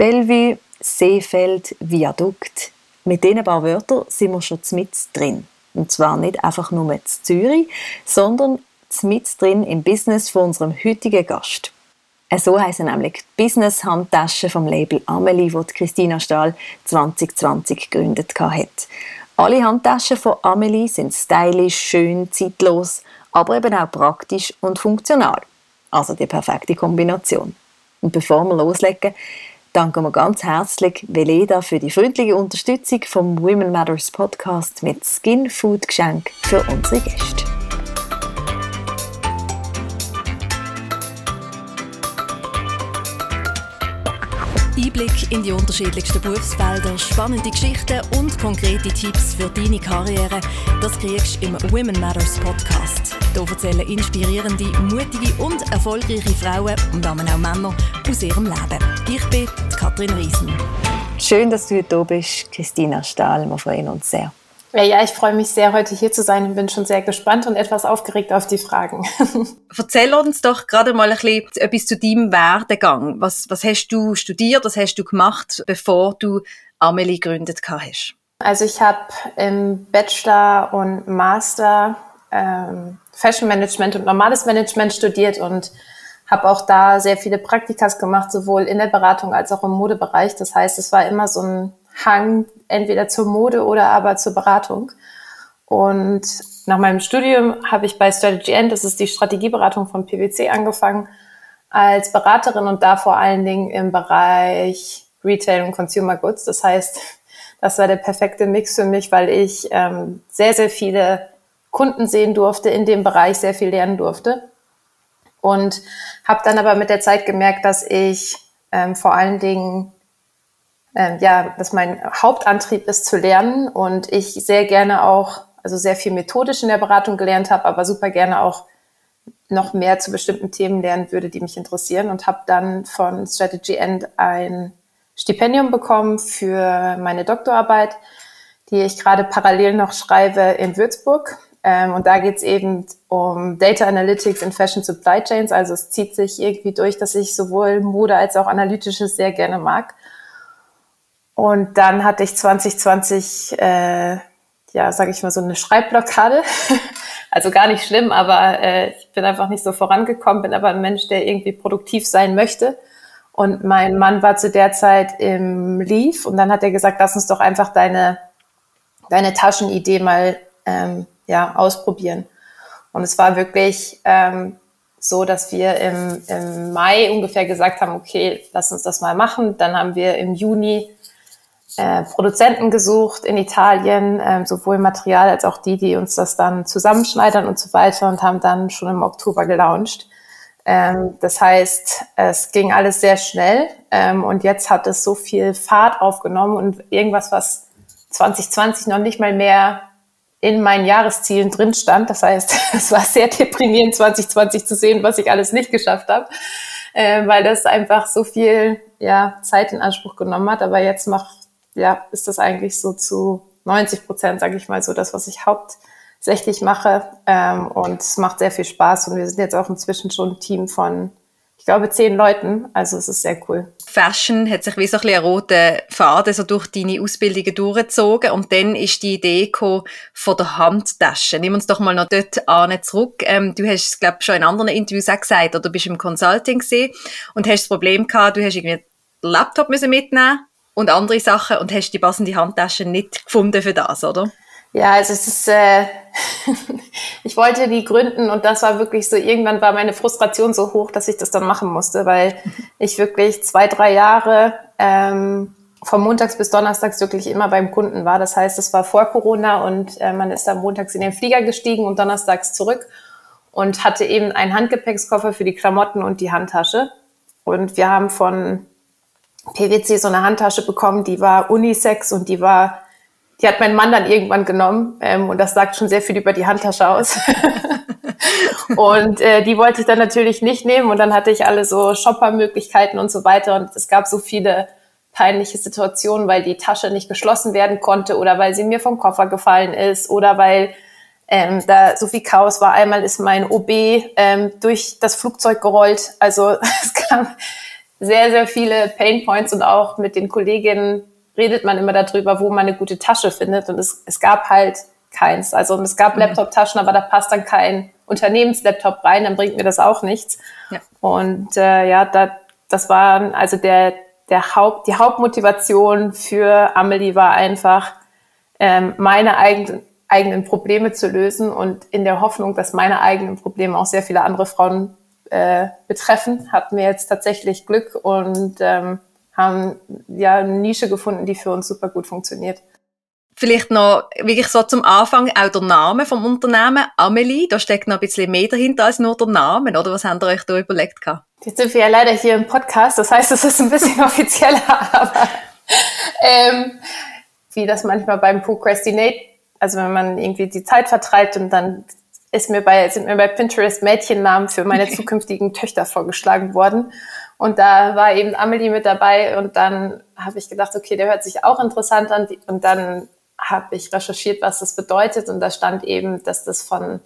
Bellevue, Seefeld, Viadukt. Mit diesen paar Wörtern sind wir schon mit drin. Und zwar nicht einfach nur mit Zürich, sondern mit drin im Business von unserem heutigen Gast. Äh, so heißen nämlich die Business-Handtaschen vom Label Amelie, die Christina Stahl 2020 gegründet hat. Alle Handtaschen von Amelie sind stylisch, schön, zeitlos, aber eben auch praktisch und funktional. Also die perfekte Kombination. Und bevor wir loslegen, danken wir ganz herzlich Veleda für die freundliche Unterstützung vom Women Matters Podcast mit Skin Food Geschenk für unsere Gäste. Einblick in die unterschiedlichsten Berufsfelder, spannende Geschichten und konkrete Tipps für deine Karriere, das kriegst du im Women Matters Podcast. Hier erzählen inspirierende, mutige und erfolgreiche Frauen und auch Männer aus ihrem Leben. Ich bin Katrin Riesen. Schön, dass du hier bist, Christina Stahl. Wir freuen uns sehr. Ja, ich freue mich sehr, heute hier zu sein und bin schon sehr gespannt und etwas aufgeregt auf die Fragen. Erzähl uns doch gerade mal ein bisschen etwas zu deinem Werdegang. Was, was hast du studiert, was hast du gemacht, bevor du Amelie gegründet hast? Also ich habe im Bachelor und Master ähm, Fashion Management und normales Management studiert und habe auch da sehr viele Praktikas gemacht, sowohl in der Beratung als auch im Modebereich. Das heißt, es war immer so ein Hang entweder zur Mode oder aber zur Beratung. Und nach meinem Studium habe ich bei Strategy End, das ist die Strategieberatung von PwC, angefangen als Beraterin und da vor allen Dingen im Bereich Retail und Consumer Goods. Das heißt, das war der perfekte Mix für mich, weil ich ähm, sehr, sehr viele Kunden sehen durfte, in dem Bereich sehr viel lernen durfte. Und habe dann aber mit der Zeit gemerkt, dass ich ähm, vor allen Dingen ähm, ja, dass mein Hauptantrieb ist zu lernen und ich sehr gerne auch, also sehr viel methodisch in der Beratung gelernt habe, aber super gerne auch noch mehr zu bestimmten Themen lernen würde, die mich interessieren und habe dann von Strategy End ein Stipendium bekommen für meine Doktorarbeit, die ich gerade parallel noch schreibe in Würzburg. Ähm, und da geht es eben um Data Analytics in Fashion Supply Chains. Also es zieht sich irgendwie durch, dass ich sowohl Mode als auch Analytisches sehr gerne mag. Und dann hatte ich 2020, äh, ja, sage ich mal, so eine Schreibblockade. also gar nicht schlimm, aber äh, ich bin einfach nicht so vorangekommen, bin aber ein Mensch, der irgendwie produktiv sein möchte. Und mein Mann war zu der Zeit im Leave und dann hat er gesagt, lass uns doch einfach deine, deine Taschenidee mal ähm, ja, ausprobieren. Und es war wirklich ähm, so, dass wir im, im Mai ungefähr gesagt haben, okay, lass uns das mal machen. Dann haben wir im Juni äh, Produzenten gesucht in Italien, äh, sowohl Material als auch die, die uns das dann zusammenschneidern und so weiter und haben dann schon im Oktober gelauncht. Ähm, das heißt, es ging alles sehr schnell ähm, und jetzt hat es so viel Fahrt aufgenommen und irgendwas, was 2020 noch nicht mal mehr in meinen Jahreszielen drin stand. Das heißt, es war sehr deprimierend, 2020 zu sehen, was ich alles nicht geschafft habe, äh, weil das einfach so viel ja, Zeit in Anspruch genommen hat. Aber jetzt macht ja, ist das eigentlich so zu 90 Prozent, sage ich mal, so das, was ich hauptsächlich mache. Ähm, und es macht sehr viel Spaß. Und wir sind jetzt auch inzwischen schon ein Team von, ich glaube, zehn Leuten. Also es ist sehr cool. Fashion hat sich wie so ein bisschen roten Faden so durch deine Ausbildungen durchgezogen. Und dann ist die Idee gekommen von der Handtasche. Nimm uns doch mal noch dort an zurück. Ähm, du hast es, glaube schon in anderen Interviews auch gesagt, oder du bist im Consulting gesehen und hast das Problem gehabt, du hast irgendwie den Laptop müssen mitnehmen und andere Sachen und hast die passende Handtasche nicht gefunden für das, oder? Ja, also es ist, äh, ich wollte die gründen und das war wirklich so, irgendwann war meine Frustration so hoch, dass ich das dann machen musste, weil ich wirklich zwei, drei Jahre ähm, von montags bis donnerstags wirklich immer beim Kunden war. Das heißt, es war vor Corona und äh, man ist dann montags in den Flieger gestiegen und donnerstags zurück und hatte eben einen Handgepäckskoffer für die Klamotten und die Handtasche. Und wir haben von PwC so eine Handtasche bekommen, die war Unisex und die war, die hat mein Mann dann irgendwann genommen ähm, und das sagt schon sehr viel über die Handtasche aus. und äh, die wollte ich dann natürlich nicht nehmen und dann hatte ich alle so Shopper-Möglichkeiten und so weiter und es gab so viele peinliche Situationen, weil die Tasche nicht geschlossen werden konnte oder weil sie mir vom Koffer gefallen ist oder weil ähm, da so viel Chaos war. Einmal ist mein OB ähm, durch das Flugzeug gerollt. Also es kam sehr, sehr viele Pain Points und auch mit den Kolleginnen redet man immer darüber, wo man eine gute Tasche findet. Und es, es gab halt keins. Also es gab. Laptop-Taschen, aber da passt dann kein Unternehmenslaptop rein, dann bringt mir das auch nichts. Ja. Und äh, ja, da, das war also der, der Haupt, die Hauptmotivation für Amelie war einfach, ähm, meine eigenen, eigenen Probleme zu lösen und in der Hoffnung, dass meine eigenen Probleme auch sehr viele andere Frauen äh, betreffen, hatten wir jetzt tatsächlich Glück und ähm, haben ja eine Nische gefunden, die für uns super gut funktioniert. Vielleicht noch wirklich so zum Anfang auch der Name vom Unternehmen, Amelie. Da steckt noch ein bisschen mehr dahinter als nur der Name, oder was habt ihr euch da überlegt? Gehabt? Jetzt sind wir ja leider hier im Podcast, das heißt, es ist ein bisschen offizieller, aber ähm, wie das manchmal beim Procrastinate, also wenn man irgendwie die Zeit vertreibt und dann ist mir bei, sind mir bei Pinterest Mädchennamen für meine zukünftigen Töchter vorgeschlagen worden. Und da war eben Amelie mit dabei und dann habe ich gedacht, okay, der hört sich auch interessant an. Und dann habe ich recherchiert, was das bedeutet und da stand eben, dass das von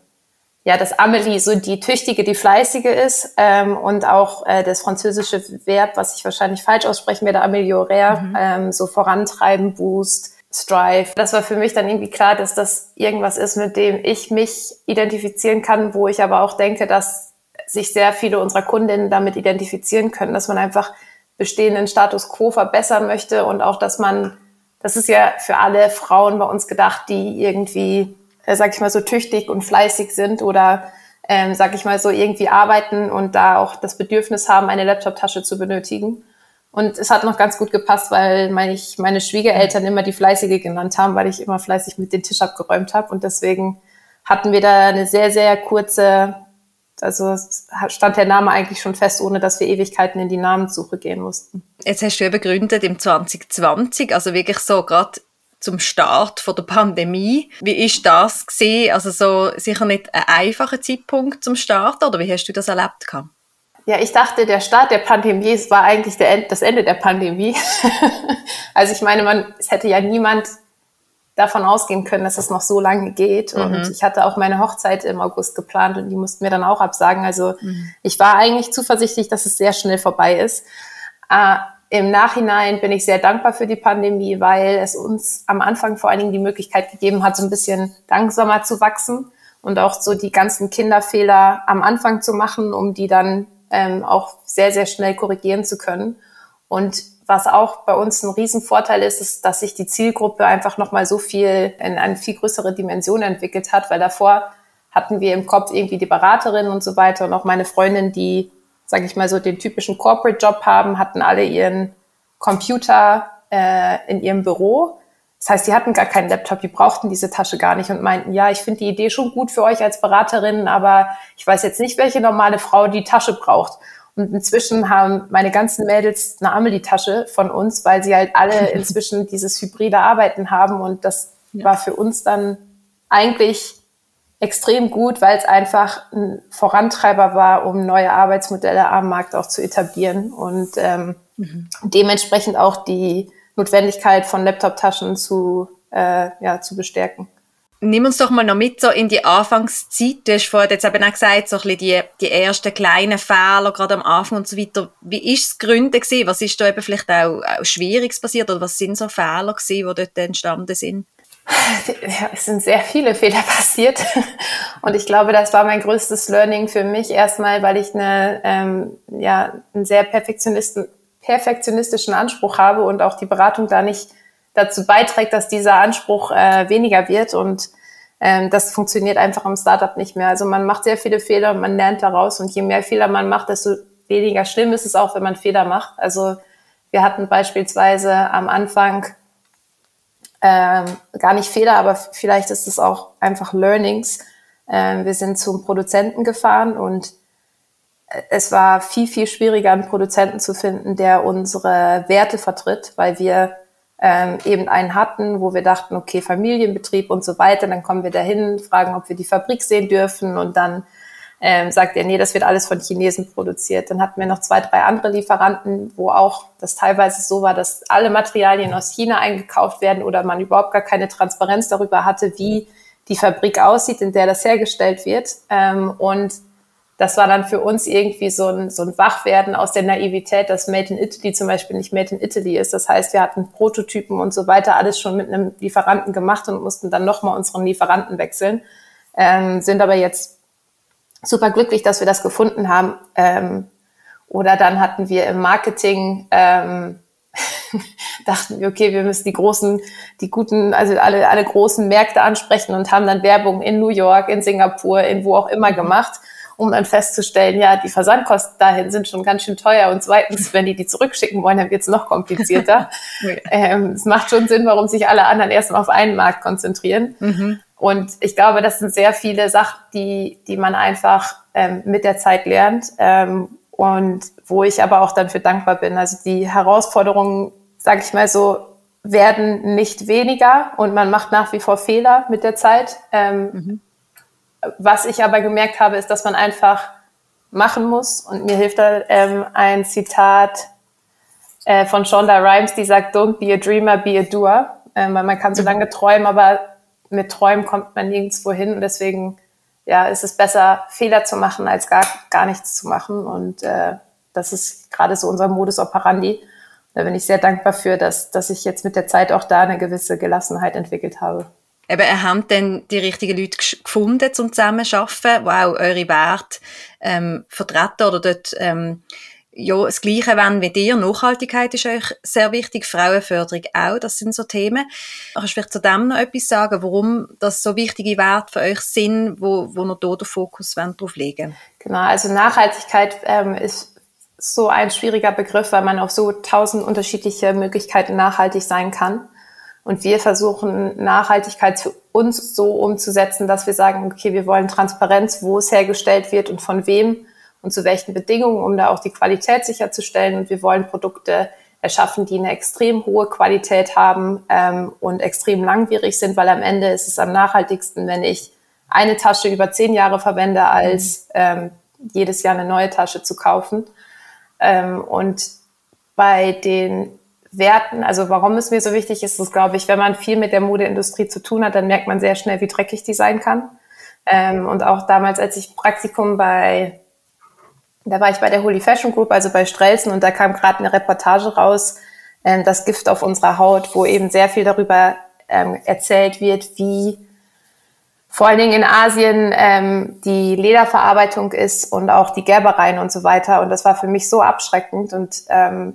ja, dass Amelie so die tüchtige, die fleißige ist ähm, und auch äh, das französische Verb, was ich wahrscheinlich falsch aussprechen werde, ameliorer, mhm. ähm, so vorantreiben, boost, strive. Das war für mich dann irgendwie klar, dass das irgendwas ist, mit dem ich mich identifizieren kann, wo ich aber auch denke, dass sich sehr viele unserer Kundinnen damit identifizieren können, dass man einfach bestehenden Status quo verbessern möchte und auch, dass man das ist ja für alle Frauen bei uns gedacht, die irgendwie, äh, sag ich mal, so tüchtig und fleißig sind oder, ähm, sag ich mal, so irgendwie arbeiten und da auch das Bedürfnis haben, eine Laptop-Tasche zu benötigen. Und es hat noch ganz gut gepasst, weil meine, ich, meine Schwiegereltern immer die Fleißige genannt haben, weil ich immer fleißig mit den Tisch abgeräumt habe. Und deswegen hatten wir da eine sehr, sehr kurze also stand der Name eigentlich schon fest, ohne dass wir Ewigkeiten in die Namenssuche gehen mussten. Jetzt hast du ja begründet im 2020, also wirklich so gerade zum Start von der Pandemie. Wie ist das gesehen? Also so sicher nicht ein einfacher Zeitpunkt zum Starten oder wie hast du das erlebt? Ja, ich dachte, der Start der Pandemie war eigentlich der, das Ende der Pandemie. also ich meine, man, es hätte ja niemand davon ausgehen können, dass es noch so lange geht. Mhm. Und ich hatte auch meine Hochzeit im August geplant und die mussten wir dann auch absagen. Also mhm. ich war eigentlich zuversichtlich, dass es sehr schnell vorbei ist. Äh, Im Nachhinein bin ich sehr dankbar für die Pandemie, weil es uns am Anfang vor allen Dingen die Möglichkeit gegeben hat, so ein bisschen langsamer zu wachsen und auch so die ganzen Kinderfehler am Anfang zu machen, um die dann ähm, auch sehr, sehr schnell korrigieren zu können. Und was auch bei uns ein Riesenvorteil ist, ist, dass sich die Zielgruppe einfach nochmal so viel in eine viel größere Dimension entwickelt hat, weil davor hatten wir im Kopf irgendwie die Beraterin und so weiter und auch meine Freundin, die, sage ich mal so, den typischen Corporate-Job haben, hatten alle ihren Computer äh, in ihrem Büro. Das heißt, die hatten gar keinen Laptop, die brauchten diese Tasche gar nicht und meinten, ja, ich finde die Idee schon gut für euch als Beraterin, aber ich weiß jetzt nicht, welche normale Frau die Tasche braucht. Und inzwischen haben meine ganzen Mädels eine Amelie-Tasche von uns, weil sie halt alle inzwischen dieses hybride Arbeiten haben. Und das ja. war für uns dann eigentlich extrem gut, weil es einfach ein Vorantreiber war, um neue Arbeitsmodelle am Markt auch zu etablieren und ähm, mhm. dementsprechend auch die Notwendigkeit von Laptop-Taschen zu, äh, ja, zu bestärken. Nimm uns doch mal noch mit so in die Anfangszeit. Du hast vorhin jetzt eben auch gesagt, so ein bisschen die, die ersten kleinen Fehler, gerade am Anfang und so weiter. Wie ist es Gründe gewesen? Was ist da eben vielleicht auch, auch Schwieriges passiert oder was sind so Fehler gewesen, die dort entstanden sind? Es sind sehr viele Fehler passiert. Und ich glaube, das war mein größtes Learning für mich erstmal, weil ich eine, ähm, ja, einen sehr perfektionistischen Anspruch habe und auch die Beratung da nicht dazu beiträgt, dass dieser Anspruch äh, weniger wird und ähm, das funktioniert einfach im Startup nicht mehr. Also man macht sehr viele Fehler und man lernt daraus und je mehr Fehler man macht, desto weniger schlimm ist es auch, wenn man Fehler macht. Also wir hatten beispielsweise am Anfang ähm, gar nicht Fehler, aber vielleicht ist es auch einfach Learnings. Ähm, wir sind zum Produzenten gefahren und äh, es war viel, viel schwieriger, einen Produzenten zu finden, der unsere Werte vertritt, weil wir ähm, eben einen hatten, wo wir dachten, okay, Familienbetrieb und so weiter, dann kommen wir dahin, fragen, ob wir die Fabrik sehen dürfen und dann ähm, sagt er, nee, das wird alles von Chinesen produziert. Dann hatten wir noch zwei, drei andere Lieferanten, wo auch das teilweise so war, dass alle Materialien aus China eingekauft werden oder man überhaupt gar keine Transparenz darüber hatte, wie die Fabrik aussieht, in der das hergestellt wird. Ähm, und das war dann für uns irgendwie so ein, so ein Wachwerden aus der Naivität, dass Made in Italy zum Beispiel nicht Made in Italy ist. Das heißt, wir hatten Prototypen und so weiter, alles schon mit einem Lieferanten gemacht und mussten dann nochmal unseren Lieferanten wechseln. Ähm, sind aber jetzt super glücklich, dass wir das gefunden haben. Ähm, oder dann hatten wir im Marketing ähm, dachten wir, okay, wir müssen die großen, die guten, also alle, alle großen Märkte ansprechen und haben dann Werbung in New York, in Singapur, in wo auch immer mhm. Um dann festzustellen, ja, die Versandkosten dahin sind schon ganz schön teuer und zweitens, wenn die die zurückschicken wollen, dann wird es noch komplizierter. ähm, es macht schon Sinn, warum sich alle anderen erstmal auf einen Markt konzentrieren. Mhm. Und ich glaube, das sind sehr viele Sachen, die, die man einfach ähm, mit der Zeit lernt. Ähm, und wo ich aber auch dann für dankbar bin. Also die Herausforderungen, sage ich mal so, werden nicht weniger und man macht nach wie vor Fehler mit der Zeit. Ähm, mhm. Was ich aber gemerkt habe, ist, dass man einfach machen muss. Und mir hilft da ähm, ein Zitat äh, von Shonda Rhimes, die sagt, don't be a dreamer, be a doer. Ähm, weil man kann so mhm. lange träumen, aber mit Träumen kommt man nirgendwo hin. Und deswegen ja, ist es besser, Fehler zu machen, als gar, gar nichts zu machen. Und äh, das ist gerade so unser Modus operandi. Da bin ich sehr dankbar für, dass, dass ich jetzt mit der Zeit auch da eine gewisse Gelassenheit entwickelt habe. Eben, ihr habt dann die richtigen Leute gefunden zum Zusammenarbeiten, die auch eure Werte ähm, vertreten oder dort ähm, ja, das Gleiche wollen wie dir. Nachhaltigkeit ist euch sehr wichtig, Frauenförderung auch, das sind so Themen. Kannst du vielleicht zu dem noch etwas sagen, warum das so wichtige Werte für euch sind, wo, wo ihr hier den Fokus drauf legen Genau, also Nachhaltigkeit ähm, ist so ein schwieriger Begriff, weil man auf so tausend unterschiedliche Möglichkeiten nachhaltig sein kann. Und wir versuchen Nachhaltigkeit für uns so umzusetzen, dass wir sagen, okay, wir wollen Transparenz, wo es hergestellt wird und von wem und zu welchen Bedingungen, um da auch die Qualität sicherzustellen. Und wir wollen Produkte erschaffen, die eine extrem hohe Qualität haben ähm, und extrem langwierig sind, weil am Ende ist es am nachhaltigsten, wenn ich eine Tasche über zehn Jahre verwende, als ähm, jedes Jahr eine neue Tasche zu kaufen. Ähm, und bei den Werten, also warum es mir so wichtig ist, ist, glaube ich, wenn man viel mit der Modeindustrie zu tun hat, dann merkt man sehr schnell, wie dreckig die sein kann. Ähm, und auch damals, als ich Praktikum bei da war ich bei der Holy Fashion Group, also bei Strelsen, und da kam gerade eine Reportage raus, ähm, das Gift auf unserer Haut, wo eben sehr viel darüber ähm, erzählt wird, wie vor allen Dingen in Asien ähm, die Lederverarbeitung ist und auch die Gerbereien und so weiter. Und das war für mich so abschreckend. Und ähm,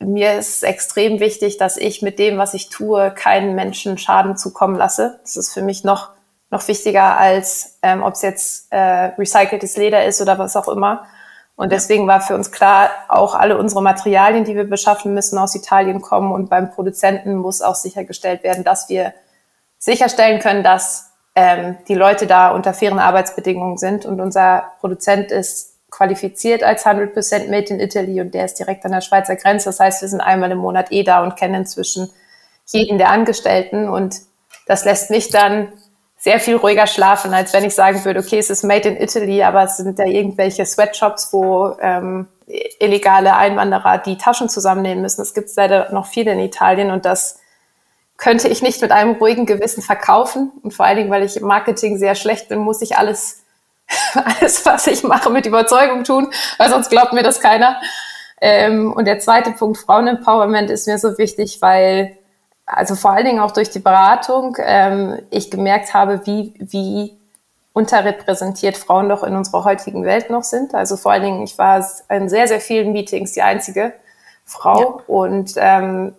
mir ist extrem wichtig, dass ich mit dem, was ich tue, keinen Menschen Schaden zukommen lasse. Das ist für mich noch, noch wichtiger, als ähm, ob es jetzt äh, recyceltes Leder ist oder was auch immer. Und deswegen war für uns klar, auch alle unsere Materialien, die wir beschaffen, müssen aus Italien kommen. Und beim Produzenten muss auch sichergestellt werden, dass wir sicherstellen können, dass ähm, die Leute da unter fairen Arbeitsbedingungen sind. Und unser Produzent ist qualifiziert als 100% Made in Italy und der ist direkt an der Schweizer Grenze. Das heißt, wir sind einmal im Monat eh da und kennen inzwischen jeden der Angestellten. Und das lässt mich dann sehr viel ruhiger schlafen, als wenn ich sagen würde, okay, es ist made in Italy, aber es sind da irgendwelche Sweatshops, wo ähm, illegale Einwanderer die Taschen zusammennehmen müssen. Es gibt leider noch viele in Italien und das könnte ich nicht mit einem ruhigen Gewissen verkaufen. Und vor allen Dingen, weil ich im Marketing sehr schlecht bin, muss ich alles, alles, was ich mache, mit Überzeugung tun, weil sonst glaubt mir das keiner. Ähm, und der zweite Punkt, Frauenempowerment, ist mir so wichtig, weil also vor allen Dingen auch durch die Beratung, ähm, ich gemerkt habe, wie, wie unterrepräsentiert Frauen doch in unserer heutigen Welt noch sind. Also vor allen Dingen, ich war in sehr, sehr vielen Meetings die einzige Frau. Ja. Und ähm,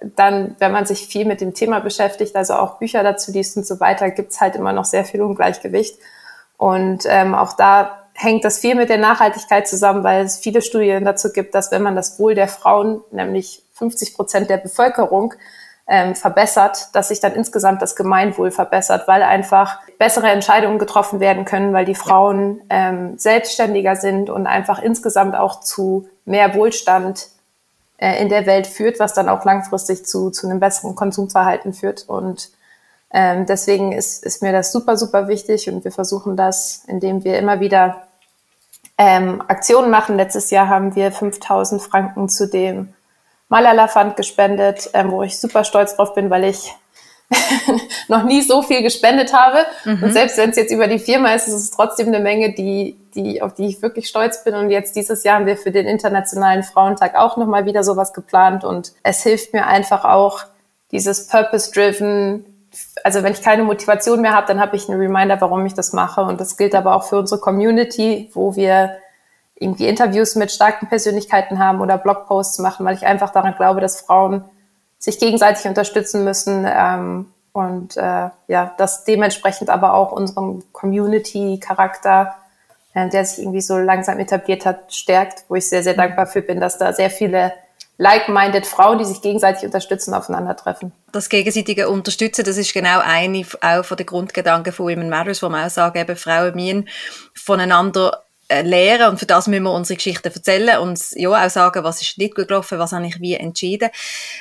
dann, wenn man sich viel mit dem Thema beschäftigt, also auch Bücher dazu liest und so weiter, gibt's halt immer noch sehr viel Ungleichgewicht. Und ähm, auch da hängt das viel mit der Nachhaltigkeit zusammen, weil es viele Studien dazu gibt, dass wenn man das Wohl der Frauen, nämlich 50 Prozent der Bevölkerung, ähm, verbessert, dass sich dann insgesamt das Gemeinwohl verbessert, weil einfach bessere Entscheidungen getroffen werden können, weil die Frauen ähm, selbstständiger sind und einfach insgesamt auch zu mehr Wohlstand äh, in der Welt führt, was dann auch langfristig zu, zu einem besseren Konsumverhalten führt. Und ähm, deswegen ist, ist mir das super, super wichtig und wir versuchen das, indem wir immer wieder ähm, Aktionen machen. Letztes Jahr haben wir 5000 Franken zu dem Malala Fund gespendet, ähm, wo ich super stolz drauf bin, weil ich noch nie so viel gespendet habe. Mhm. Und selbst wenn es jetzt über die Firma ist, ist es trotzdem eine Menge, die, die, auf die ich wirklich stolz bin. Und jetzt dieses Jahr haben wir für den Internationalen Frauentag auch nochmal wieder sowas geplant. Und es hilft mir einfach auch, dieses Purpose-Driven, also wenn ich keine Motivation mehr habe, dann habe ich einen Reminder, warum ich das mache. Und das gilt aber auch für unsere Community, wo wir irgendwie Interviews mit starken Persönlichkeiten haben oder Blogposts machen, weil ich einfach daran glaube, dass Frauen sich gegenseitig unterstützen müssen ähm, und äh, ja, das dementsprechend aber auch unseren Community-Charakter, äh, der sich irgendwie so langsam etabliert hat, stärkt, wo ich sehr, sehr dankbar für bin, dass da sehr viele like-minded Frauen, die sich gegenseitig unterstützen, aufeinandertreffen. Das gegenseitige Unterstützen, das ist genau eine auch von den Grundgedanken von Women Matters, wo man auch sagen, eben Frauen müssen voneinander äh, lehren und für das müssen wir unsere Geschichten erzählen und ja auch sagen, was ist nicht gut gelaufen, was habe ich wie entschieden,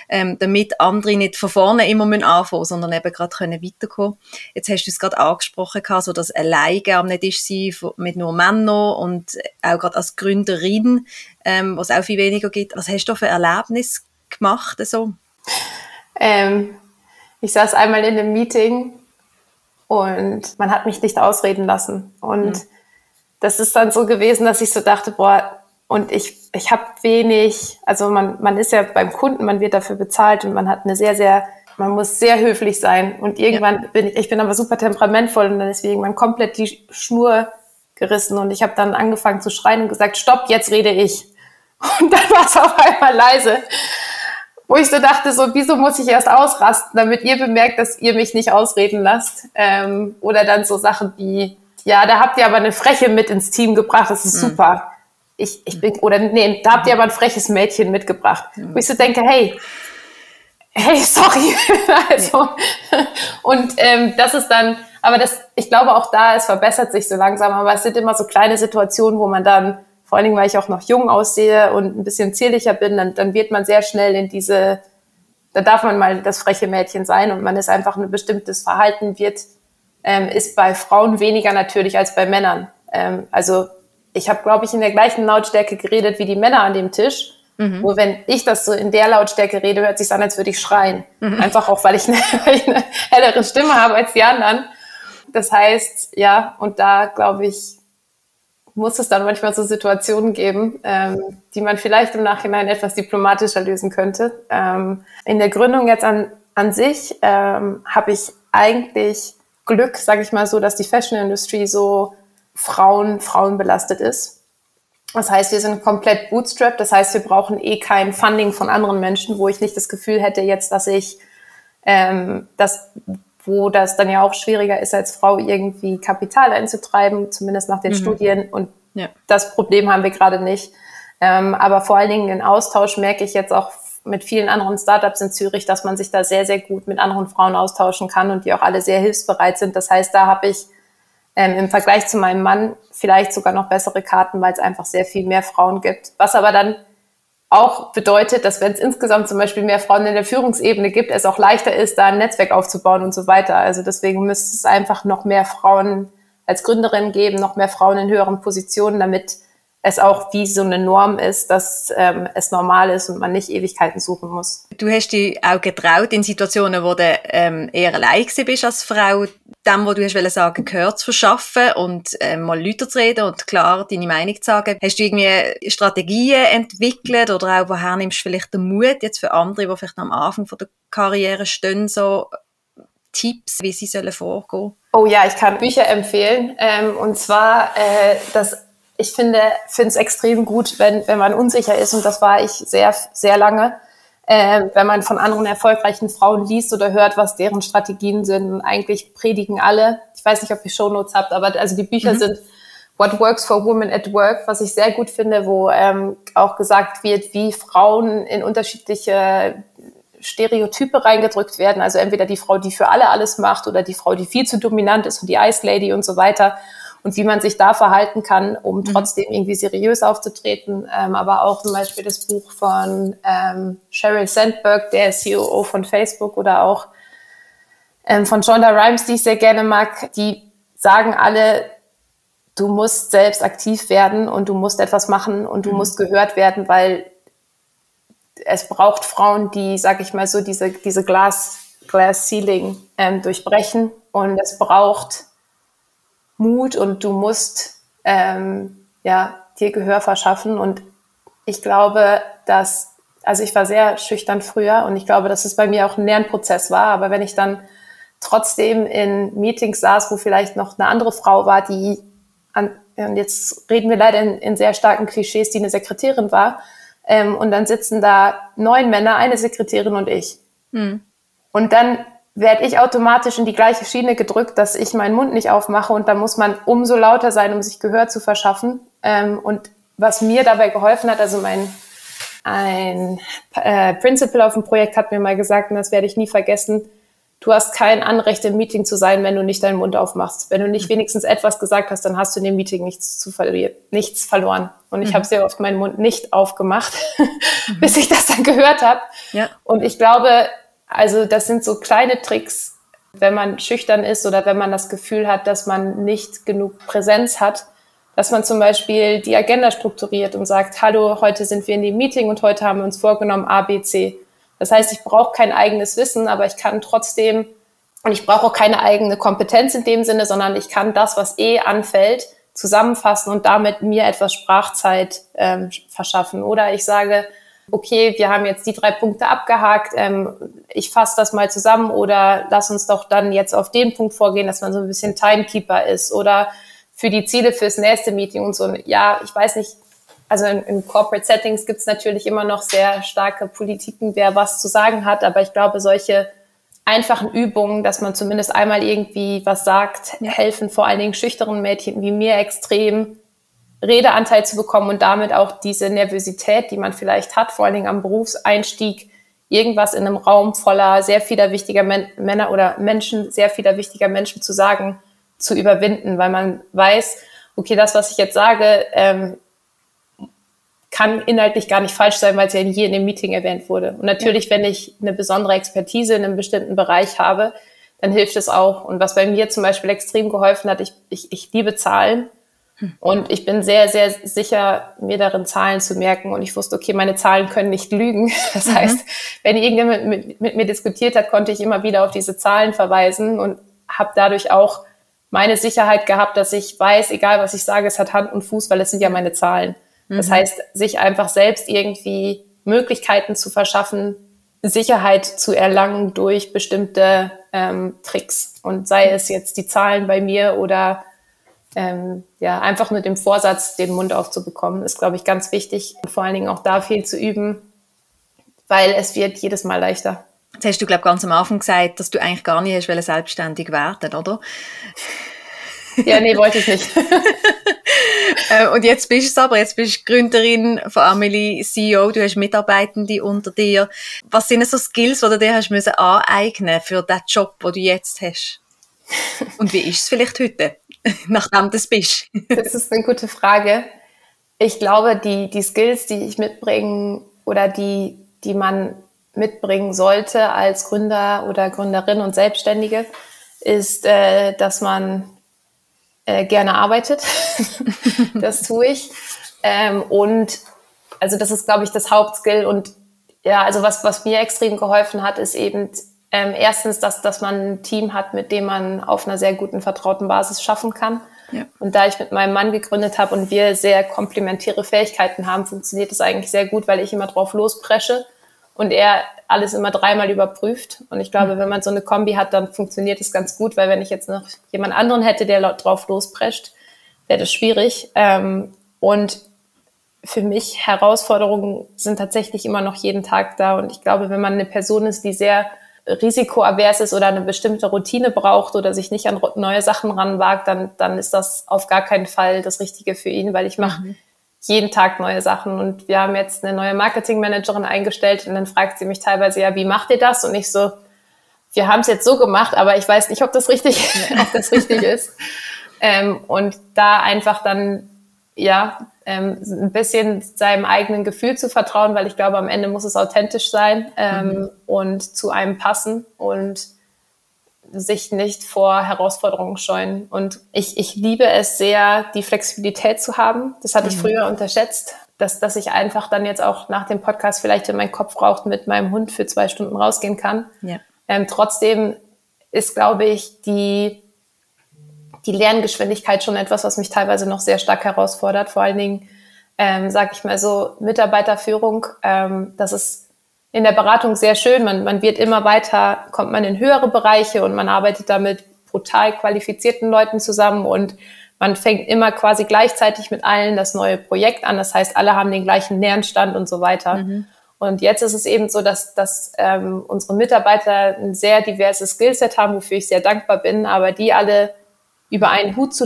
ähm, damit andere nicht von vorne immer müssen anfangen, sondern eben gerade können weiterkommen. Jetzt hast du es gerade angesprochen, so dass alleine am nicht ist sie mit nur Männern und auch gerade als Gründerin, ähm, was auch viel weniger gibt. Was hast du für Erlebnisse gemacht so? Ähm, ich saß einmal in einem Meeting und man hat mich nicht ausreden lassen und mhm das ist dann so gewesen, dass ich so dachte, boah, und ich, ich habe wenig, also man, man ist ja beim Kunden, man wird dafür bezahlt und man hat eine sehr, sehr, man muss sehr höflich sein. Und irgendwann ja. bin ich, ich bin aber super temperamentvoll und dann ist irgendwann komplett die Schnur gerissen und ich habe dann angefangen zu schreien und gesagt, stopp, jetzt rede ich. Und dann war es auf einmal leise. Wo ich so dachte, so, wieso muss ich erst ausrasten, damit ihr bemerkt, dass ihr mich nicht ausreden lasst? Ähm, oder dann so Sachen wie, ja, da habt ihr aber eine Freche mit ins Team gebracht, das ist mhm. super. Ich, ich bin, oder nee, da habt ihr aber ein freches Mädchen mitgebracht. Mhm. Wo ich so denke, hey, hey, sorry. also, und ähm, das ist dann, aber das, ich glaube auch da, es verbessert sich so langsam, aber es sind immer so kleine Situationen, wo man dann, vor allen Dingen, weil ich auch noch jung aussehe und ein bisschen zierlicher bin, dann, dann wird man sehr schnell in diese, da darf man mal das freche Mädchen sein und man ist einfach ein bestimmtes Verhalten wird ähm, ist bei Frauen weniger natürlich als bei Männern. Ähm, also ich habe, glaube ich, in der gleichen Lautstärke geredet wie die Männer an dem Tisch. Mhm. Nur wenn ich das so in der Lautstärke rede, hört sich an, als würde ich schreien. Mhm. Einfach auch, weil ich, eine, weil ich eine hellere Stimme habe als die anderen. Das heißt, ja, und da glaube ich, muss es dann manchmal so Situationen geben, ähm, die man vielleicht im Nachhinein etwas diplomatischer lösen könnte. Ähm, in der Gründung jetzt an, an sich ähm, habe ich eigentlich Glück, sage ich mal so, dass die Fashion-Industrie so Frauen, Frauen belastet ist. Das heißt, wir sind komplett bootstrapped. Das heißt, wir brauchen eh kein Funding von anderen Menschen, wo ich nicht das Gefühl hätte jetzt, dass ich ähm, das, wo das dann ja auch schwieriger ist, als Frau irgendwie Kapital einzutreiben, zumindest nach den mhm. Studien. Und ja. das Problem haben wir gerade nicht. Ähm, aber vor allen Dingen den Austausch merke ich jetzt auch mit vielen anderen Startups in Zürich, dass man sich da sehr, sehr gut mit anderen Frauen austauschen kann und die auch alle sehr hilfsbereit sind. Das heißt, da habe ich ähm, im Vergleich zu meinem Mann vielleicht sogar noch bessere Karten, weil es einfach sehr viel mehr Frauen gibt. Was aber dann auch bedeutet, dass wenn es insgesamt zum Beispiel mehr Frauen in der Führungsebene gibt, es auch leichter ist, da ein Netzwerk aufzubauen und so weiter. Also deswegen müsste es einfach noch mehr Frauen als Gründerin geben, noch mehr Frauen in höheren Positionen, damit es auch wie so eine Norm ist, dass ähm, es normal ist und man nicht Ewigkeiten suchen muss. Du hast dich auch getraut in Situationen, wo du ähm, eher allein bist als Frau, dem, wo du hast sagen, gehört zu verschaffen und ähm, mal Leute zu reden und klar deine Meinung zu sagen. Hast du irgendwie Strategien entwickelt oder auch woher nimmst du vielleicht den Mut jetzt für andere, die vielleicht am Anfang von der Karriere stehen, so Tipps, wie sie sollen vorgehen? Oh ja, ich kann Bücher empfehlen. Ähm, und zwar äh, das ich finde finde es extrem gut, wenn, wenn man unsicher ist, und das war ich sehr, sehr lange, äh, wenn man von anderen erfolgreichen Frauen liest oder hört, was deren Strategien sind. Und eigentlich predigen alle, ich weiß nicht, ob ihr Shownotes habt, aber also die Bücher mhm. sind What Works for Women at Work, was ich sehr gut finde, wo ähm, auch gesagt wird, wie Frauen in unterschiedliche Stereotype reingedrückt werden. Also entweder die Frau, die für alle alles macht oder die Frau, die viel zu dominant ist und die Ice Lady und so weiter und wie man sich da verhalten kann, um mhm. trotzdem irgendwie seriös aufzutreten. Ähm, aber auch zum Beispiel das Buch von ähm, Sheryl Sandberg, der CEO von Facebook oder auch ähm, von Shonda Rhimes, die ich sehr gerne mag, die sagen alle, du musst selbst aktiv werden und du musst etwas machen und du mhm. musst gehört werden, weil es braucht Frauen, die, sag ich mal so, diese, diese Glas Glass Ceiling ähm, durchbrechen. Und es braucht Mut und du musst ähm, ja, dir Gehör verschaffen. Und ich glaube, dass, also ich war sehr schüchtern früher und ich glaube, dass es bei mir auch ein Lernprozess war. Aber wenn ich dann trotzdem in Meetings saß, wo vielleicht noch eine andere Frau war, die an, und jetzt reden wir leider in, in sehr starken Klischees, die eine Sekretärin war, ähm, und dann sitzen da neun Männer, eine Sekretärin und ich. Hm. Und dann werde ich automatisch in die gleiche Schiene gedrückt, dass ich meinen Mund nicht aufmache und da muss man umso lauter sein, um sich Gehör zu verschaffen. Ähm, und was mir dabei geholfen hat, also mein ein äh, Principal auf dem Projekt hat mir mal gesagt, und das werde ich nie vergessen, du hast kein Anrecht im Meeting zu sein, wenn du nicht deinen Mund aufmachst. Wenn du nicht wenigstens etwas gesagt hast, dann hast du in dem Meeting nichts, zu verlieren, nichts verloren. Und ich mhm. habe sehr oft meinen Mund nicht aufgemacht, mhm. bis ich das dann gehört habe. Ja. Und ich glaube, also das sind so kleine Tricks, wenn man schüchtern ist oder wenn man das Gefühl hat, dass man nicht genug Präsenz hat, dass man zum Beispiel die Agenda strukturiert und sagt, hallo, heute sind wir in dem Meeting und heute haben wir uns vorgenommen A, B, C. Das heißt, ich brauche kein eigenes Wissen, aber ich kann trotzdem, und ich brauche auch keine eigene Kompetenz in dem Sinne, sondern ich kann das, was eh anfällt, zusammenfassen und damit mir etwas Sprachzeit ähm, verschaffen. Oder ich sage, okay, wir haben jetzt die drei Punkte abgehakt, ähm, ich fasse das mal zusammen oder lass uns doch dann jetzt auf den Punkt vorgehen, dass man so ein bisschen Timekeeper ist oder für die Ziele fürs nächste Meeting und so. Ja, ich weiß nicht, also in, in Corporate Settings gibt es natürlich immer noch sehr starke Politiken, wer was zu sagen hat, aber ich glaube, solche einfachen Übungen, dass man zumindest einmal irgendwie was sagt, helfen vor allen Dingen schüchteren Mädchen wie mir extrem, Redeanteil zu bekommen und damit auch diese Nervosität, die man vielleicht hat, vor allen Dingen am Berufseinstieg, irgendwas in einem Raum voller sehr vieler wichtiger Men Männer oder Menschen, sehr vieler wichtiger Menschen zu sagen, zu überwinden, weil man weiß, okay, das, was ich jetzt sage, ähm, kann inhaltlich gar nicht falsch sein, weil es ja hier in dem Meeting erwähnt wurde. Und natürlich, wenn ich eine besondere Expertise in einem bestimmten Bereich habe, dann hilft es auch. Und was bei mir zum Beispiel extrem geholfen hat, ich, ich, ich liebe Zahlen und ich bin sehr, sehr sicher, mir darin Zahlen zu merken. Und ich wusste, okay, meine Zahlen können nicht lügen. Das mhm. heißt, wenn irgendjemand mit, mit, mir diskutiert hat, konnte ich immer wieder auf diese Zahlen verweisen und habe dadurch auch meine Sicherheit gehabt, dass ich weiß, egal was ich sage, es hat Hand und Fuß, weil es sind ja meine Zahlen. Mhm. Das heißt, sich einfach selbst irgendwie Möglichkeiten zu verschaffen, Sicherheit zu erlangen durch bestimmte ähm, Tricks. Und sei es jetzt die Zahlen bei mir oder ähm, ja, einfach mit dem Vorsatz, den Mund aufzubekommen, ist, glaube ich, ganz wichtig. Und vor allen Dingen auch da viel zu üben, weil es wird jedes Mal leichter. Jetzt hast du, glaube ich, ganz am Anfang gesagt, dass du eigentlich gar nicht hast selbstständig werden, oder? Ja, nee, wollte ich nicht. Äh, und jetzt bist du es aber, jetzt bist du Gründerin von Amelie, CEO, du hast Mitarbeitende unter dir. Was sind so Skills, die du dir hast müssen aneignen für den Job, den du jetzt hast? Und wie ist es vielleicht heute? nachdem du es bist? das ist eine gute Frage. Ich glaube, die, die Skills, die ich mitbringe oder die, die man mitbringen sollte als Gründer oder Gründerin und Selbstständige, ist, äh, dass man äh, gerne arbeitet. das tue ich. Ähm, und also das ist, glaube ich, das Hauptskill. Und ja, also was, was mir extrem geholfen hat, ist eben ähm, erstens, dass, dass man ein Team hat, mit dem man auf einer sehr guten, vertrauten Basis schaffen kann. Ja. Und da ich mit meinem Mann gegründet habe und wir sehr komplementäre Fähigkeiten haben, funktioniert das eigentlich sehr gut, weil ich immer drauf lospresche und er alles immer dreimal überprüft. Und ich glaube, mhm. wenn man so eine Kombi hat, dann funktioniert es ganz gut, weil wenn ich jetzt noch jemand anderen hätte, der drauf losprescht, wäre das schwierig. Ähm, und für mich Herausforderungen sind tatsächlich immer noch jeden Tag da. Und ich glaube, wenn man eine Person ist, die sehr risikoavers ist oder eine bestimmte Routine braucht oder sich nicht an neue Sachen ranwagt, dann, dann ist das auf gar keinen Fall das Richtige für ihn, weil ich mache mhm. jeden Tag neue Sachen. Und wir haben jetzt eine neue Marketingmanagerin eingestellt und dann fragt sie mich teilweise, ja, wie macht ihr das? Und ich so, wir haben es jetzt so gemacht, aber ich weiß nicht, ob das richtig, ob das richtig ist. Ähm, und da einfach dann, ja, ähm, ein bisschen seinem eigenen Gefühl zu vertrauen, weil ich glaube, am Ende muss es authentisch sein ähm, mhm. und zu einem passen und sich nicht vor Herausforderungen scheuen. Und ich, ich liebe es sehr, die Flexibilität zu haben. Das hatte mhm. ich früher unterschätzt, dass, dass ich einfach dann jetzt auch nach dem Podcast vielleicht, wenn mein Kopf raucht, mit meinem Hund für zwei Stunden rausgehen kann. Ja. Ähm, trotzdem ist, glaube ich, die, die Lerngeschwindigkeit schon etwas, was mich teilweise noch sehr stark herausfordert. Vor allen Dingen, ähm, sage ich mal so, Mitarbeiterführung. Ähm, das ist in der Beratung sehr schön. Man, man wird immer weiter, kommt man in höhere Bereiche und man arbeitet damit brutal qualifizierten Leuten zusammen und man fängt immer quasi gleichzeitig mit allen das neue Projekt an. Das heißt, alle haben den gleichen Lernstand und so weiter. Mhm. Und jetzt ist es eben so, dass, dass ähm, unsere Mitarbeiter ein sehr diverses Skillset haben, wofür ich sehr dankbar bin, aber die alle über einen Hut zu,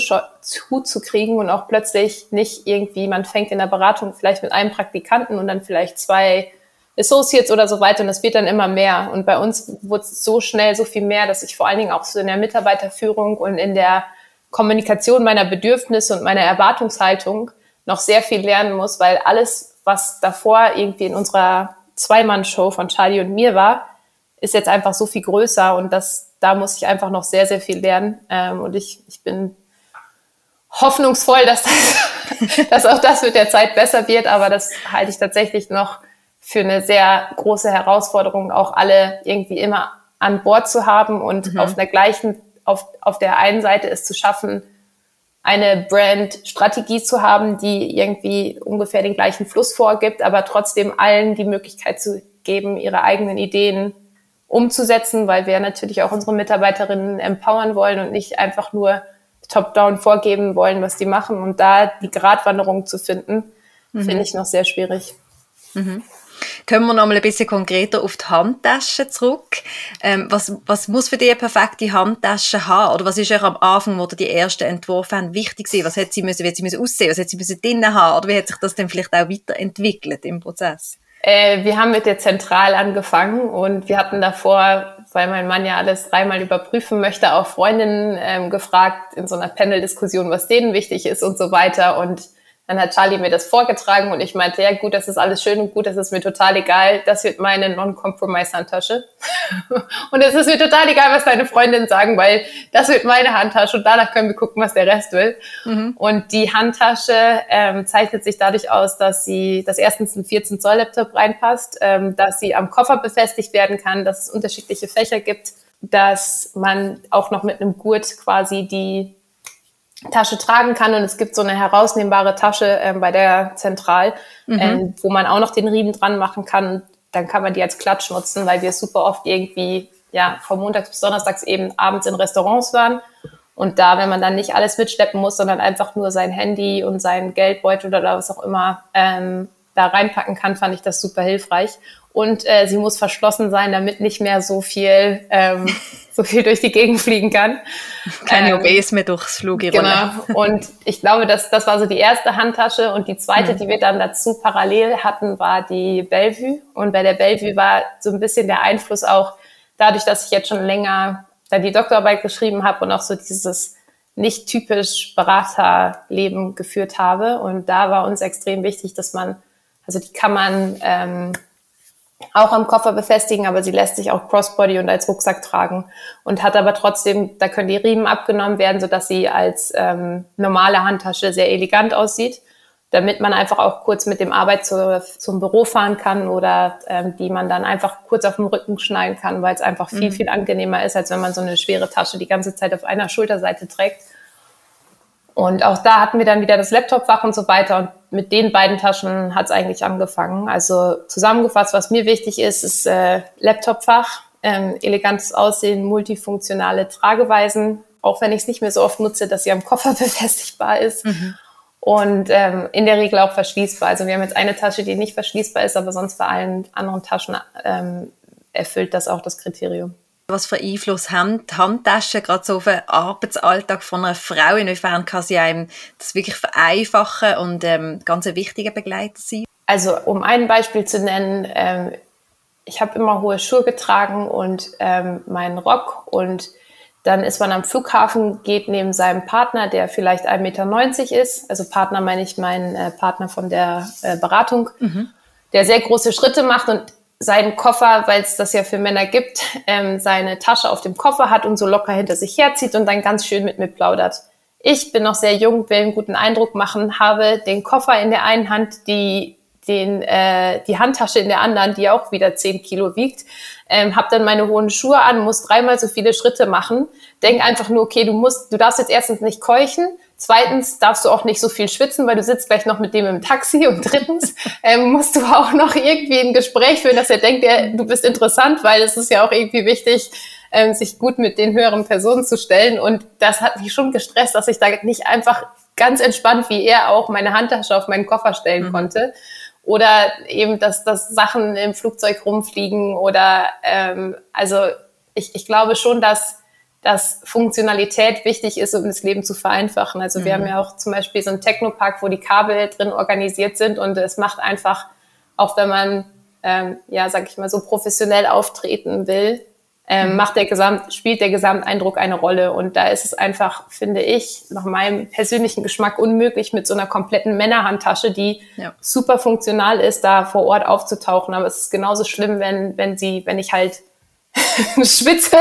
Hut zu kriegen und auch plötzlich nicht irgendwie, man fängt in der Beratung vielleicht mit einem Praktikanten und dann vielleicht zwei Associates oder so weiter und es wird dann immer mehr. Und bei uns wurde es so schnell so viel mehr, dass ich vor allen Dingen auch so in der Mitarbeiterführung und in der Kommunikation meiner Bedürfnisse und meiner Erwartungshaltung noch sehr viel lernen muss, weil alles, was davor irgendwie in unserer Zweimann-Show von Charlie und mir war, ist jetzt einfach so viel größer und das, da muss ich einfach noch sehr, sehr viel lernen. Ähm, und ich, ich bin hoffnungsvoll, dass, das, dass auch das mit der Zeit besser wird, aber das halte ich tatsächlich noch für eine sehr große Herausforderung, auch alle irgendwie immer an Bord zu haben und mhm. auf einer gleichen, auf, auf der einen Seite es zu schaffen, eine Brand-Strategie zu haben, die irgendwie ungefähr den gleichen Fluss vorgibt, aber trotzdem allen die Möglichkeit zu geben, ihre eigenen Ideen umzusetzen, weil wir natürlich auch unsere Mitarbeiterinnen empowern wollen und nicht einfach nur top-down vorgeben wollen, was die machen. Und da die Gratwanderung zu finden, mhm. finde ich noch sehr schwierig. Mhm. Kommen wir noch mal ein bisschen konkreter auf die Handtasche zurück. Ähm, was, was muss für dich eine perfekte Handtasche haben? Oder was ist euch am Anfang, wo ihr die ersten Entwurf haben, wichtig gewesen? Was hätte sie müssen, wie hat sie müssen aussehen? Was hätte sie müssen drinnen haben? Oder wie hat sich das dann vielleicht auch weiterentwickelt im Prozess? Äh, wir haben mit der Zentral angefangen und wir hatten davor, weil mein Mann ja alles dreimal überprüfen möchte, auch Freundinnen ähm, gefragt in so einer Panel-Diskussion, was denen wichtig ist und so weiter. Und dann hat Charlie mir das vorgetragen und ich meinte, ja gut, das ist alles schön und gut, das ist mir total egal, das wird meine Non-Compromise-Handtasche. und es ist mir total egal, was deine Freundinnen sagen, weil das wird meine Handtasche und danach können wir gucken, was der Rest will. Mhm. Und die Handtasche ähm, zeichnet sich dadurch aus, dass sie, dass erstens ein 14 Zoll Laptop reinpasst, ähm, dass sie am Koffer befestigt werden kann, dass es unterschiedliche Fächer gibt, dass man auch noch mit einem Gurt quasi die Tasche tragen kann und es gibt so eine herausnehmbare Tasche ähm, bei der Zentral, mhm. ähm, wo man auch noch den Riemen dran machen kann. Dann kann man die als Klatsch nutzen, weil wir super oft irgendwie ja von Montags bis Donnerstags eben abends in Restaurants waren und da, wenn man dann nicht alles mitschleppen muss, sondern einfach nur sein Handy und sein Geldbeutel oder was auch immer ähm, da reinpacken kann, fand ich das super hilfreich. Und äh, sie muss verschlossen sein, damit nicht mehr so viel, ähm, so viel durch die Gegend fliegen kann. Keine ähm, OBs mehr durchs Flug Genau. Und ich glaube, das, das war so die erste Handtasche. Und die zweite, mhm. die wir dann dazu parallel hatten, war die Bellevue. Und bei der Bellevue war so ein bisschen der Einfluss auch dadurch, dass ich jetzt schon länger da die Doktorarbeit geschrieben habe und auch so dieses nicht typisch Beraterleben geführt habe. Und da war uns extrem wichtig, dass man also die kann man ähm, auch am Koffer befestigen, aber sie lässt sich auch Crossbody und als Rucksack tragen und hat aber trotzdem, da können die Riemen abgenommen werden, sodass sie als ähm, normale Handtasche sehr elegant aussieht, damit man einfach auch kurz mit dem Arbeit zu, zum Büro fahren kann oder ähm, die man dann einfach kurz auf dem Rücken schneiden kann, weil es einfach viel, mhm. viel angenehmer ist, als wenn man so eine schwere Tasche die ganze Zeit auf einer Schulterseite trägt. Und auch da hatten wir dann wieder das Laptopfach und so weiter. Und mit den beiden Taschen hat es eigentlich angefangen. Also zusammengefasst, was mir wichtig ist, ist äh, Laptopfach, ähm, elegantes Aussehen, multifunktionale Trageweisen, auch wenn ich es nicht mehr so oft nutze, dass sie am Koffer befestigbar ist. Mhm. Und ähm, in der Regel auch verschließbar. Also wir haben jetzt eine Tasche, die nicht verschließbar ist, aber sonst bei allen anderen Taschen ähm, erfüllt das auch das Kriterium. Was für Einfluss haben die Handtaschen gerade so auf den Arbeitsalltag von einer Frau? Inwiefern kann sie einem das wirklich vereinfachen und ähm, ganz ein wichtiger Begleiter sein? Also um ein Beispiel zu nennen, ähm, ich habe immer hohe Schuhe getragen und ähm, meinen Rock und dann ist man am Flughafen, geht neben seinem Partner, der vielleicht 1,90 Meter ist, also Partner meine ich meinen äh, Partner von der äh, Beratung, mhm. der sehr große Schritte macht und seinen Koffer, weil es das ja für Männer gibt, ähm, seine Tasche auf dem Koffer hat und so locker hinter sich herzieht und dann ganz schön mit mir plaudert. Ich bin noch sehr jung, will einen guten Eindruck machen, habe den Koffer in der einen Hand, die, den, äh, die Handtasche in der anderen, die auch wieder 10 Kilo wiegt, ähm, habe dann meine hohen Schuhe an, muss dreimal so viele Schritte machen. Denk einfach nur, okay, du musst, du darfst jetzt erstens nicht keuchen, zweitens darfst du auch nicht so viel schwitzen, weil du sitzt gleich noch mit dem im Taxi. Und drittens ähm, musst du auch noch irgendwie ein Gespräch führen, dass er denkt, er, du bist interessant, weil es ist ja auch irgendwie wichtig, ähm, sich gut mit den höheren Personen zu stellen. Und das hat mich schon gestresst, dass ich da nicht einfach ganz entspannt, wie er auch, meine Handtasche auf meinen Koffer stellen mhm. konnte. Oder eben, dass, dass Sachen im Flugzeug rumfliegen oder ähm, also ich, ich glaube schon, dass, dass Funktionalität wichtig ist, um das Leben zu vereinfachen. Also mhm. wir haben ja auch zum Beispiel so einen Technopark, wo die Kabel drin organisiert sind und es macht einfach, auch wenn man ähm, ja, sag ich mal, so professionell auftreten will, ähm, mhm. macht der Gesamt, spielt der Gesamteindruck eine Rolle. Und da ist es einfach, finde ich, nach meinem persönlichen Geschmack unmöglich, mit so einer kompletten Männerhandtasche, die ja. super funktional ist, da vor Ort aufzutauchen. Aber es ist genauso schlimm, wenn, wenn sie, wenn ich halt schwitze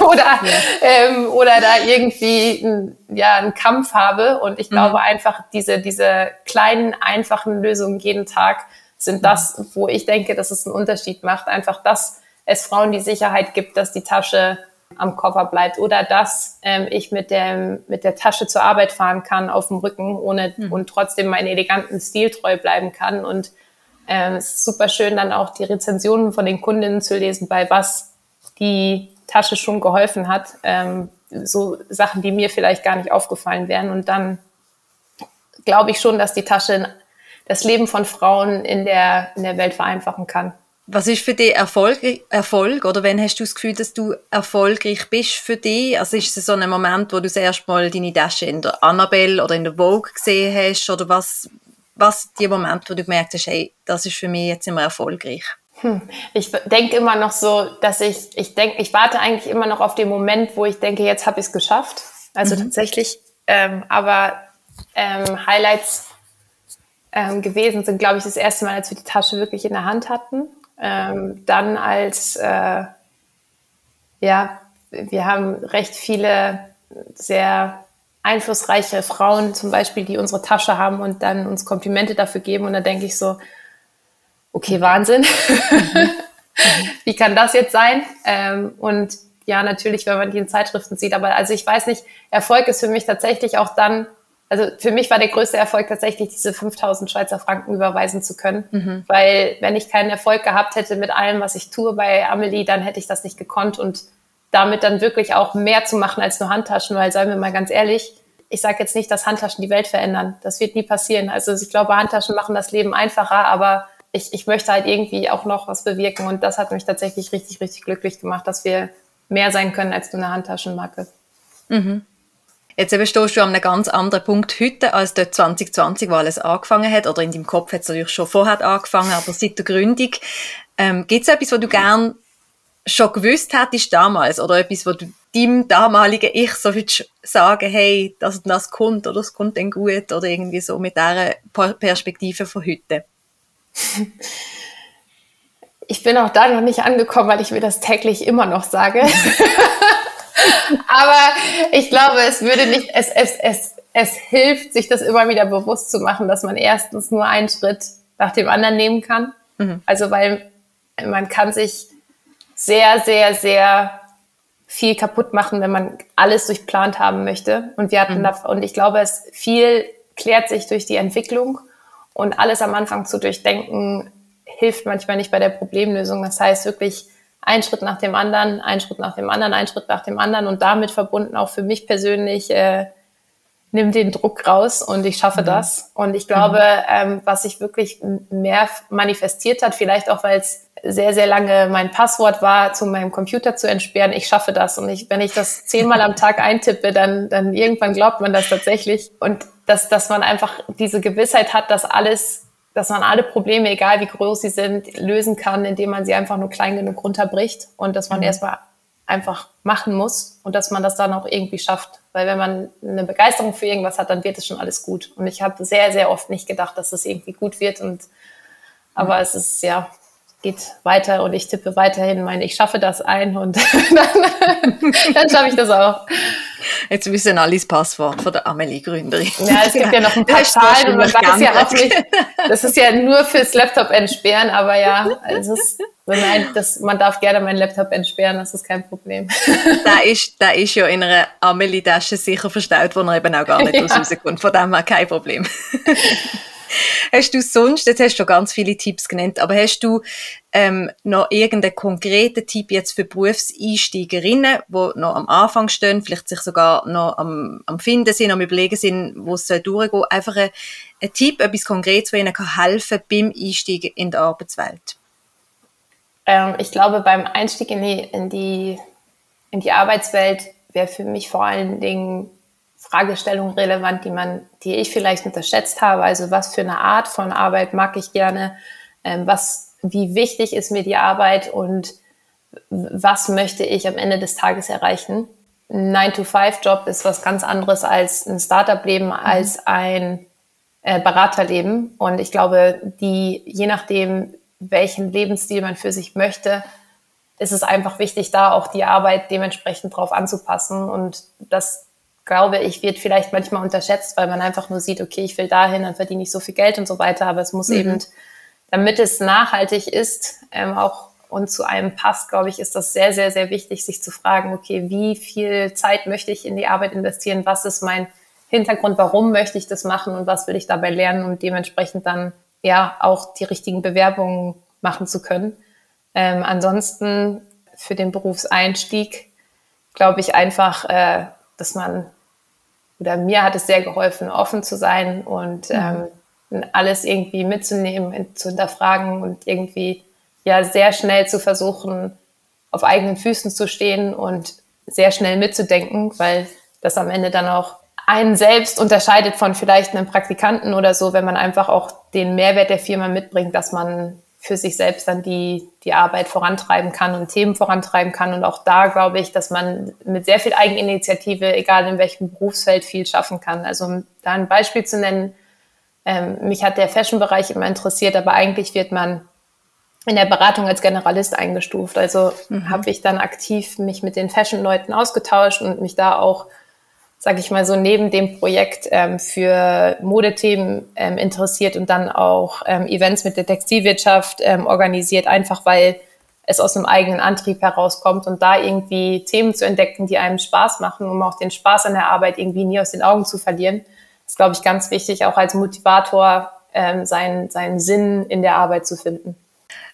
oder, ja. ähm, oder da irgendwie ein, ja, einen Kampf habe. Und ich mhm. glaube einfach, diese, diese kleinen, einfachen Lösungen jeden Tag sind mhm. das, wo ich denke, dass es einen Unterschied macht. Einfach das, es Frauen die Sicherheit gibt, dass die Tasche am Koffer bleibt oder dass ähm, ich mit, dem, mit der Tasche zur Arbeit fahren kann auf dem Rücken ohne mhm. und trotzdem meinen eleganten Stil treu bleiben kann. Und ähm, es ist super schön, dann auch die Rezensionen von den Kundinnen zu lesen, bei was die Tasche schon geholfen hat. Ähm, so Sachen, die mir vielleicht gar nicht aufgefallen wären. Und dann glaube ich schon, dass die Tasche das Leben von Frauen in der, in der Welt vereinfachen kann. Was ist für dich Erfolg, Erfolg? Oder wann hast du das Gefühl, dass du erfolgreich bist für dich? Also ist es so ein Moment, wo du das erste Mal deine Tasche in der Annabelle oder in der Vogue gesehen hast? Oder was, was die Moment, wo du gemerkt hast, hey, das ist für mich jetzt immer erfolgreich? Hm. Ich denke immer noch so, dass ich, ich denke, ich warte eigentlich immer noch auf den Moment, wo ich denke, jetzt habe ich es geschafft. Also mhm. tatsächlich, ähm, aber ähm, Highlights ähm, gewesen sind, glaube ich, das erste Mal, als wir die Tasche wirklich in der Hand hatten. Ähm, dann als, äh, ja, wir haben recht viele sehr einflussreiche Frauen zum Beispiel, die unsere Tasche haben und dann uns Komplimente dafür geben. Und da denke ich so, okay, Wahnsinn. Mhm. Wie kann das jetzt sein? Ähm, und ja, natürlich, wenn man die in Zeitschriften sieht. Aber also ich weiß nicht, Erfolg ist für mich tatsächlich auch dann, also für mich war der größte Erfolg tatsächlich, diese 5000 Schweizer Franken überweisen zu können. Mhm. Weil wenn ich keinen Erfolg gehabt hätte mit allem, was ich tue bei Amelie, dann hätte ich das nicht gekonnt und damit dann wirklich auch mehr zu machen als nur Handtaschen, weil seien wir mal ganz ehrlich, ich sage jetzt nicht, dass Handtaschen die Welt verändern. Das wird nie passieren. Also ich glaube, Handtaschen machen das Leben einfacher, aber ich, ich möchte halt irgendwie auch noch was bewirken und das hat mich tatsächlich richtig, richtig glücklich gemacht, dass wir mehr sein können als nur eine Handtaschenmarke. Mhm. Jetzt eben stehst du an einem ganz anderen Punkt heute, als dort 2020, wo alles angefangen hat. Oder in deinem Kopf hat es natürlich schon vorher angefangen, aber seit der Gründung. Ähm, Gibt es etwas, was du gern schon gewusst hättest damals? Oder etwas, wo du deinem damaligen Ich so würdest sagen, hey, das, das kommt oder das kommt dann gut? Oder irgendwie so mit dieser Perspektive von heute? Ich bin auch da noch nicht angekommen, weil ich mir das täglich immer noch sage. Aber ich glaube, es würde nicht, es, es, es, es hilft, sich das immer wieder bewusst zu machen, dass man erstens nur einen Schritt nach dem anderen nehmen kann. Mhm. Also, weil man kann sich sehr, sehr, sehr viel kaputt machen, wenn man alles durchplant haben möchte. Und wir hatten mhm. da, und ich glaube, es viel klärt sich durch die Entwicklung und alles am Anfang zu durchdenken hilft manchmal nicht bei der Problemlösung. Das heißt wirklich ein Schritt nach dem anderen, ein Schritt nach dem anderen, ein Schritt nach dem anderen und damit verbunden auch für mich persönlich, äh, nimm den Druck raus und ich schaffe mhm. das. Und ich glaube, mhm. ähm, was sich wirklich mehr manifestiert hat, vielleicht auch, weil es sehr, sehr lange mein Passwort war, zu meinem Computer zu entsperren, ich schaffe das. Und ich, wenn ich das zehnmal am Tag eintippe, dann, dann irgendwann glaubt man das tatsächlich. Und dass, dass man einfach diese Gewissheit hat, dass alles dass man alle Probleme, egal wie groß sie sind, lösen kann, indem man sie einfach nur klein genug runterbricht und dass man mhm. erstmal einfach machen muss und dass man das dann auch irgendwie schafft. Weil wenn man eine Begeisterung für irgendwas hat, dann wird es schon alles gut. Und ich habe sehr, sehr oft nicht gedacht, dass es irgendwie gut wird. Und aber mhm. es ist ja, geht weiter und ich tippe weiterhin mein, ich schaffe das ein und dann, dann schaffe ich das auch. Jetzt wissen alle das Passwort von der Amelie-Gründerin. Ja, es gibt ja noch ein paar Zahlen und man weiß ja auch nicht, das ist ja nur fürs Laptop entsperren, aber ja, es ist, nein, das, man darf gerne meinen Laptop entsperren, das ist kein Problem. Da ist, da ist ja in einer Amelie-Tasche sicher verstaut, wo er eben auch gar nicht ja. rauskommt, von dem her kein Problem. hast du sonst, jetzt hast du schon ganz viele Tipps genannt, aber hast du ähm, noch irgendeinen konkreten Tipp jetzt für Berufseinsteigerinnen, die noch am Anfang stehen, vielleicht sich sogar noch am, am Finden sind, am Überlegen sind, wo es durchgehen einfach ein, ein Tipp, etwas Konkretes, das ihnen kann helfen beim Einstieg in die Arbeitswelt? Ähm, ich glaube, beim Einstieg in die, in die, in die Arbeitswelt wäre für mich vor allen Dingen Fragestellungen relevant, die man, die ich vielleicht unterschätzt habe. Also was für eine Art von Arbeit mag ich gerne? Ähm, was, wie wichtig ist mir die Arbeit und was möchte ich am Ende des Tages erreichen? Ein 9-to-5-Job ist was ganz anderes als ein Startup-Leben, mhm. als ein äh, Beraterleben. Und ich glaube, die, je nachdem, welchen Lebensstil man für sich möchte, ist es einfach wichtig, da auch die Arbeit dementsprechend drauf anzupassen und das glaube ich, wird vielleicht manchmal unterschätzt, weil man einfach nur sieht, okay, ich will dahin, dann verdiene ich so viel Geld und so weiter. Aber es muss mhm. eben, damit es nachhaltig ist, ähm, auch und zu einem passt, glaube ich, ist das sehr, sehr, sehr wichtig, sich zu fragen, okay, wie viel Zeit möchte ich in die Arbeit investieren? Was ist mein Hintergrund? Warum möchte ich das machen? Und was will ich dabei lernen? Und dementsprechend dann ja auch die richtigen Bewerbungen machen zu können. Ähm, ansonsten für den Berufseinstieg glaube ich einfach, äh, dass man, oder mir hat es sehr geholfen, offen zu sein und mhm. ähm, alles irgendwie mitzunehmen, zu hinterfragen und irgendwie ja sehr schnell zu versuchen, auf eigenen Füßen zu stehen und sehr schnell mitzudenken, weil das am Ende dann auch einen selbst unterscheidet von vielleicht einem Praktikanten oder so, wenn man einfach auch den Mehrwert der Firma mitbringt, dass man für sich selbst dann die, die Arbeit vorantreiben kann und Themen vorantreiben kann. Und auch da glaube ich, dass man mit sehr viel Eigeninitiative, egal in welchem Berufsfeld, viel schaffen kann. Also um da ein Beispiel zu nennen, ähm, mich hat der Fashion-Bereich immer interessiert, aber eigentlich wird man in der Beratung als Generalist eingestuft. Also mhm. habe ich dann aktiv mich mit den Fashion-Leuten ausgetauscht und mich da auch sage ich mal so, neben dem Projekt ähm, für Modethemen ähm, interessiert und dann auch ähm, Events mit der Textilwirtschaft ähm, organisiert, einfach weil es aus einem eigenen Antrieb herauskommt und da irgendwie Themen zu entdecken, die einem Spaß machen, um auch den Spaß an der Arbeit irgendwie nie aus den Augen zu verlieren, ist, glaube ich, ganz wichtig, auch als Motivator ähm, seinen, seinen Sinn in der Arbeit zu finden.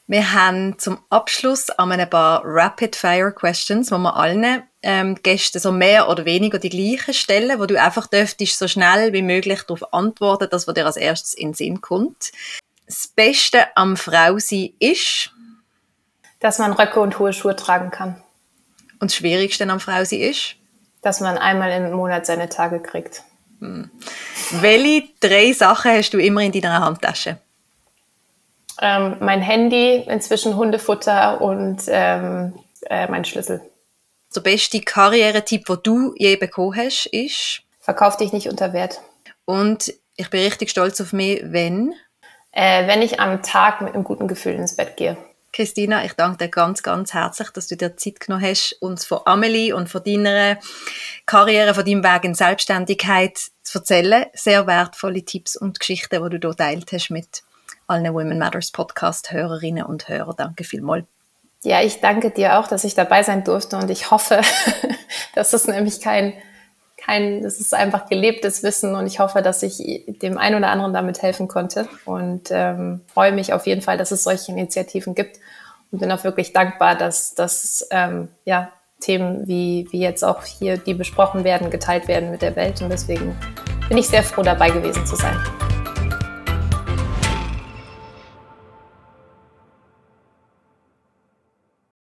Wir haben zum Abschluss an ein paar Rapid-Fire-Questions, wo wir allen ähm, Gästen so mehr oder weniger die gleichen stellen, wo du einfach dürftest so schnell wie möglich darauf antworten, das, was dir als erstes in den Sinn kommt. Das Beste am Frausein ist? Dass man Röcke und hohe Schuhe tragen kann. Und das Schwierigste am Frausein ist? Dass man einmal im Monat seine Tage kriegt. Hm. Welche drei Sachen hast du immer in deiner Handtasche? Ähm, mein Handy, inzwischen Hundefutter und ähm, äh, mein Schlüssel. Der beste Karrieretipp, den du je bekommen hast, ist? Verkauf dich nicht unter Wert. Und ich bin richtig stolz auf mich, wenn? Äh, wenn ich am Tag mit einem guten Gefühl ins Bett gehe. Christina, ich danke dir ganz, ganz herzlich, dass du dir Zeit genommen hast, uns von Amelie und von deiner Karriere, von deinem Weg in Selbstständigkeit zu erzählen. Sehr wertvolle Tipps und Geschichten, die du hier teilt hast mit allen Women Matters Podcast Hörerinnen und Hörer. Danke vielmals. Ja, ich danke dir auch, dass ich dabei sein durfte und ich hoffe, dass es nämlich kein, kein, das ist einfach gelebtes Wissen und ich hoffe, dass ich dem einen oder anderen damit helfen konnte und ähm, freue mich auf jeden Fall, dass es solche Initiativen gibt und bin auch wirklich dankbar, dass, dass ähm, ja, Themen wie, wie jetzt auch hier, die besprochen werden, geteilt werden mit der Welt und deswegen bin ich sehr froh, dabei gewesen zu sein.